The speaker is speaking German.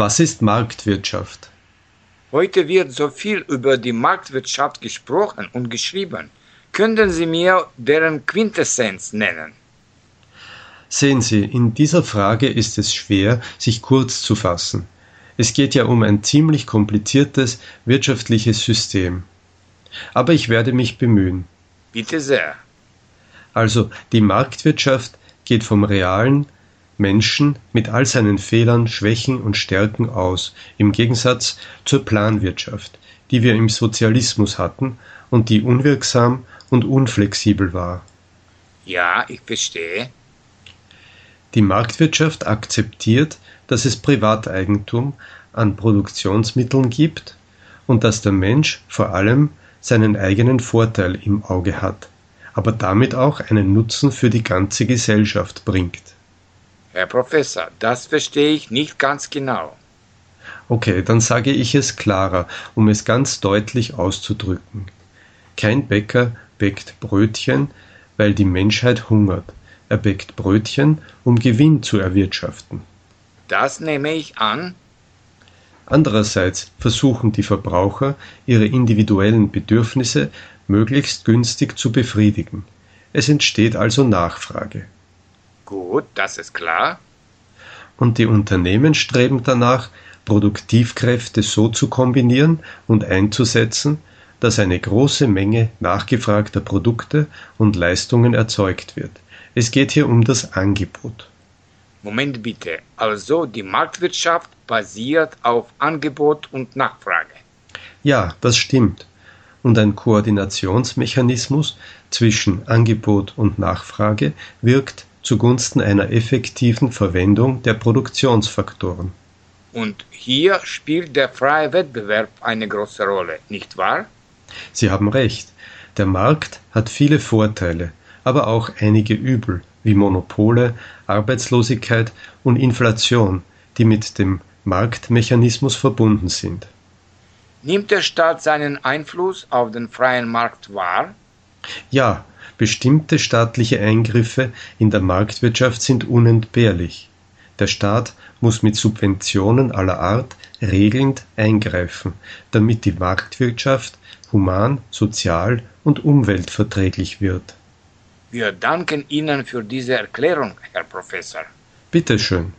Was ist Marktwirtschaft? Heute wird so viel über die Marktwirtschaft gesprochen und geschrieben. Könnten Sie mir deren Quintessenz nennen? Sehen Sie, in dieser Frage ist es schwer, sich kurz zu fassen. Es geht ja um ein ziemlich kompliziertes wirtschaftliches System. Aber ich werde mich bemühen. Bitte sehr. Also die Marktwirtschaft geht vom realen Menschen mit all seinen Fehlern, Schwächen und Stärken aus, im Gegensatz zur Planwirtschaft, die wir im Sozialismus hatten und die unwirksam und unflexibel war. Ja, ich verstehe. Die Marktwirtschaft akzeptiert, dass es Privateigentum an Produktionsmitteln gibt und dass der Mensch vor allem seinen eigenen Vorteil im Auge hat, aber damit auch einen Nutzen für die ganze Gesellschaft bringt. Herr Professor, das verstehe ich nicht ganz genau. Okay, dann sage ich es klarer, um es ganz deutlich auszudrücken. Kein Bäcker bäckt Brötchen, weil die Menschheit hungert. Er bäckt Brötchen, um Gewinn zu erwirtschaften. Das nehme ich an. Andererseits versuchen die Verbraucher, ihre individuellen Bedürfnisse möglichst günstig zu befriedigen. Es entsteht also Nachfrage. Gut, das ist klar. Und die Unternehmen streben danach, Produktivkräfte so zu kombinieren und einzusetzen, dass eine große Menge nachgefragter Produkte und Leistungen erzeugt wird. Es geht hier um das Angebot. Moment bitte. Also die Marktwirtschaft basiert auf Angebot und Nachfrage. Ja, das stimmt. Und ein Koordinationsmechanismus zwischen Angebot und Nachfrage wirkt zugunsten einer effektiven Verwendung der Produktionsfaktoren. Und hier spielt der freie Wettbewerb eine große Rolle, nicht wahr? Sie haben recht. Der Markt hat viele Vorteile, aber auch einige Übel wie Monopole, Arbeitslosigkeit und Inflation, die mit dem Marktmechanismus verbunden sind. Nimmt der Staat seinen Einfluss auf den freien Markt wahr? Ja, bestimmte staatliche Eingriffe in der Marktwirtschaft sind unentbehrlich. Der Staat muss mit Subventionen aller Art regelnd eingreifen, damit die Marktwirtschaft human, sozial und umweltverträglich wird. Wir danken Ihnen für diese Erklärung, Herr Professor. Bitte schön.